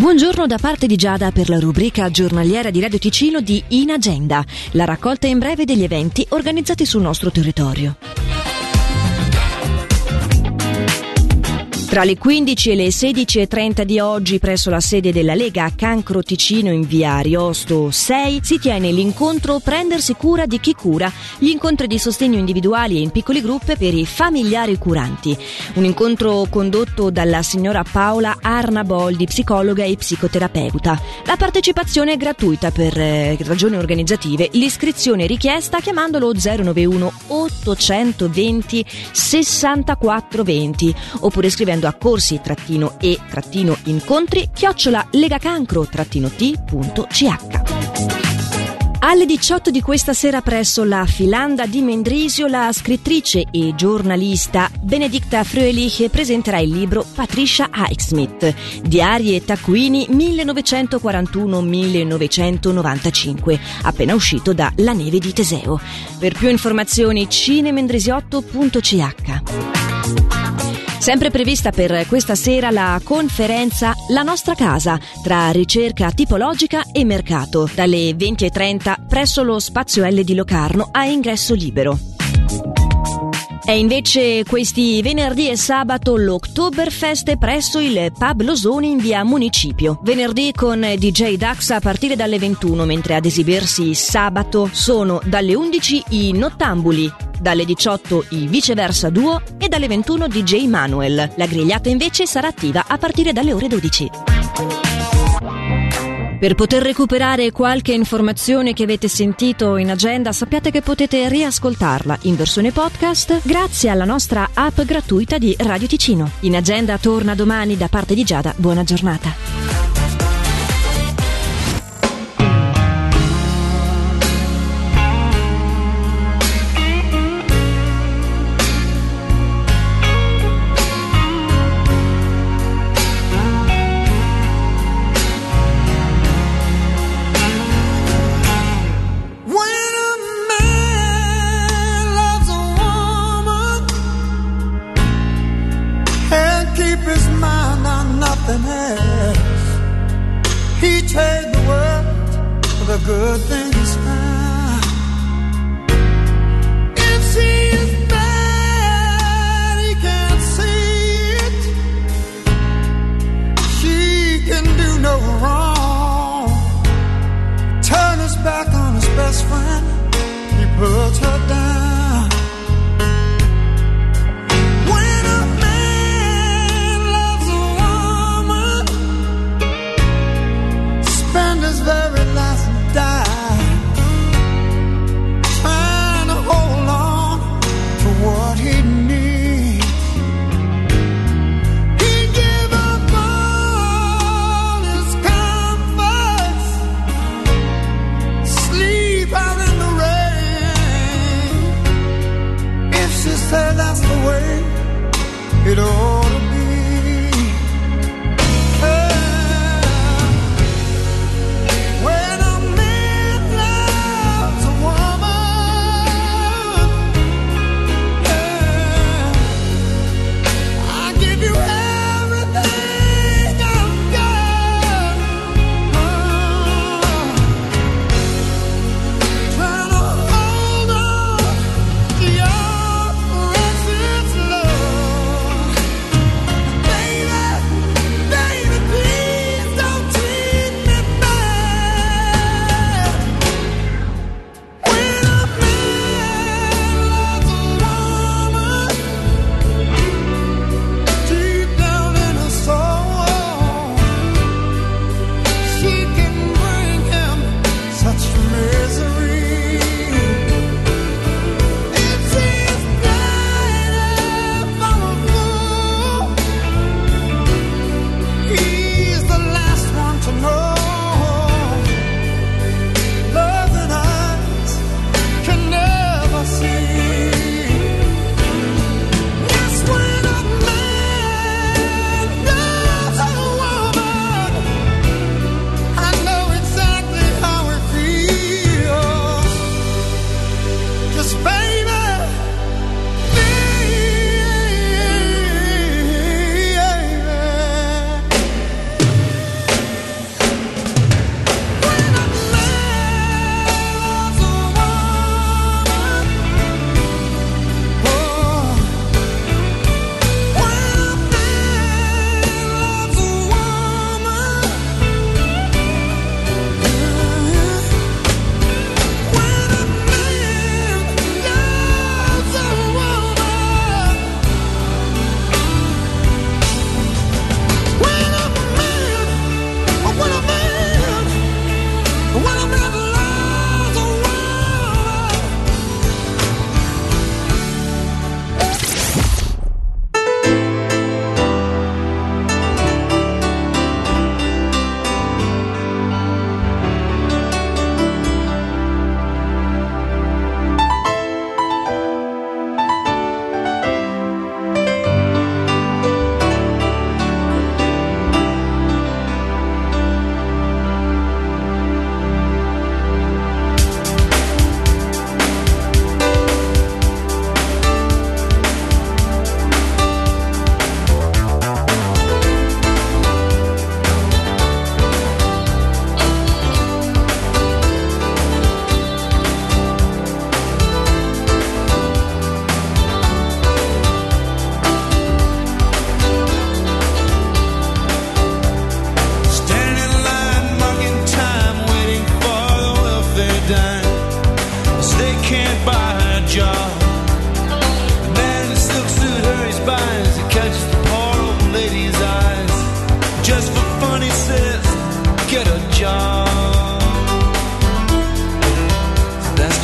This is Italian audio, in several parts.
Buongiorno da parte di Giada per la rubrica giornaliera di Radio Ticino di In Agenda, la raccolta in breve degli eventi organizzati sul nostro territorio. Tra le 15 e le 16.30 di oggi presso la sede della Lega Cancro Ticino in via Ariosto 6 si tiene l'incontro Prendersi cura di chi cura, gli incontri di sostegno individuali e in piccoli gruppi per i familiari curanti. Un incontro condotto dalla signora Paola Arnaboldi, psicologa e psicoterapeuta. La partecipazione è gratuita per eh, ragioni organizzative, l'iscrizione è richiesta chiamandolo 091 820 6420 oppure scrivendo scrivendo a corsi-e-incontri chiocciola legacancro-t.ch. Alle 18 di questa sera presso la Filanda di Mendrisio la scrittrice e giornalista Benedicta Fröhlich presenterà il libro Patricia Highsmith, Diari e taccuini 1941-1995, appena uscito da La neve di Teseo. Per più informazioni cinemendrisiotto.ch. Sempre prevista per questa sera la conferenza La nostra casa tra ricerca tipologica e mercato dalle 20.30 presso lo Spazio L di Locarno a ingresso libero. È invece questi venerdì e sabato l'Oktoberfest presso il Pub Losoni in via Municipio. Venerdì con DJ Dax a partire dalle 21, mentre ad esibirsi sabato sono dalle 11 i Nottambuli, dalle 18 i Viceversa Duo e dalle 21 DJ Manuel. La grigliata invece sarà attiva a partire dalle ore 12. Per poter recuperare qualche informazione che avete sentito in agenda, sappiate che potete riascoltarla in versione podcast grazie alla nostra app gratuita di Radio Ticino. In agenda torna domani da parte di Giada. Buona giornata. He trade the world for the good things found. If she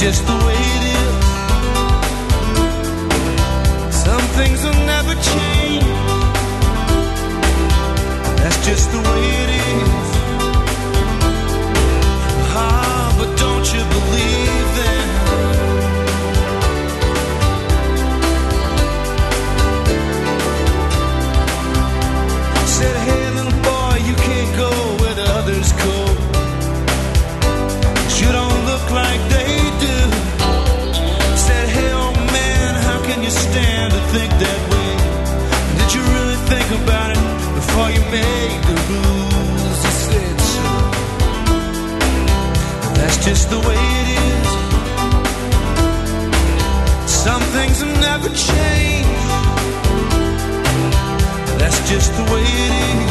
just the way just the way it is. Some things have never changed. That's just the way it is.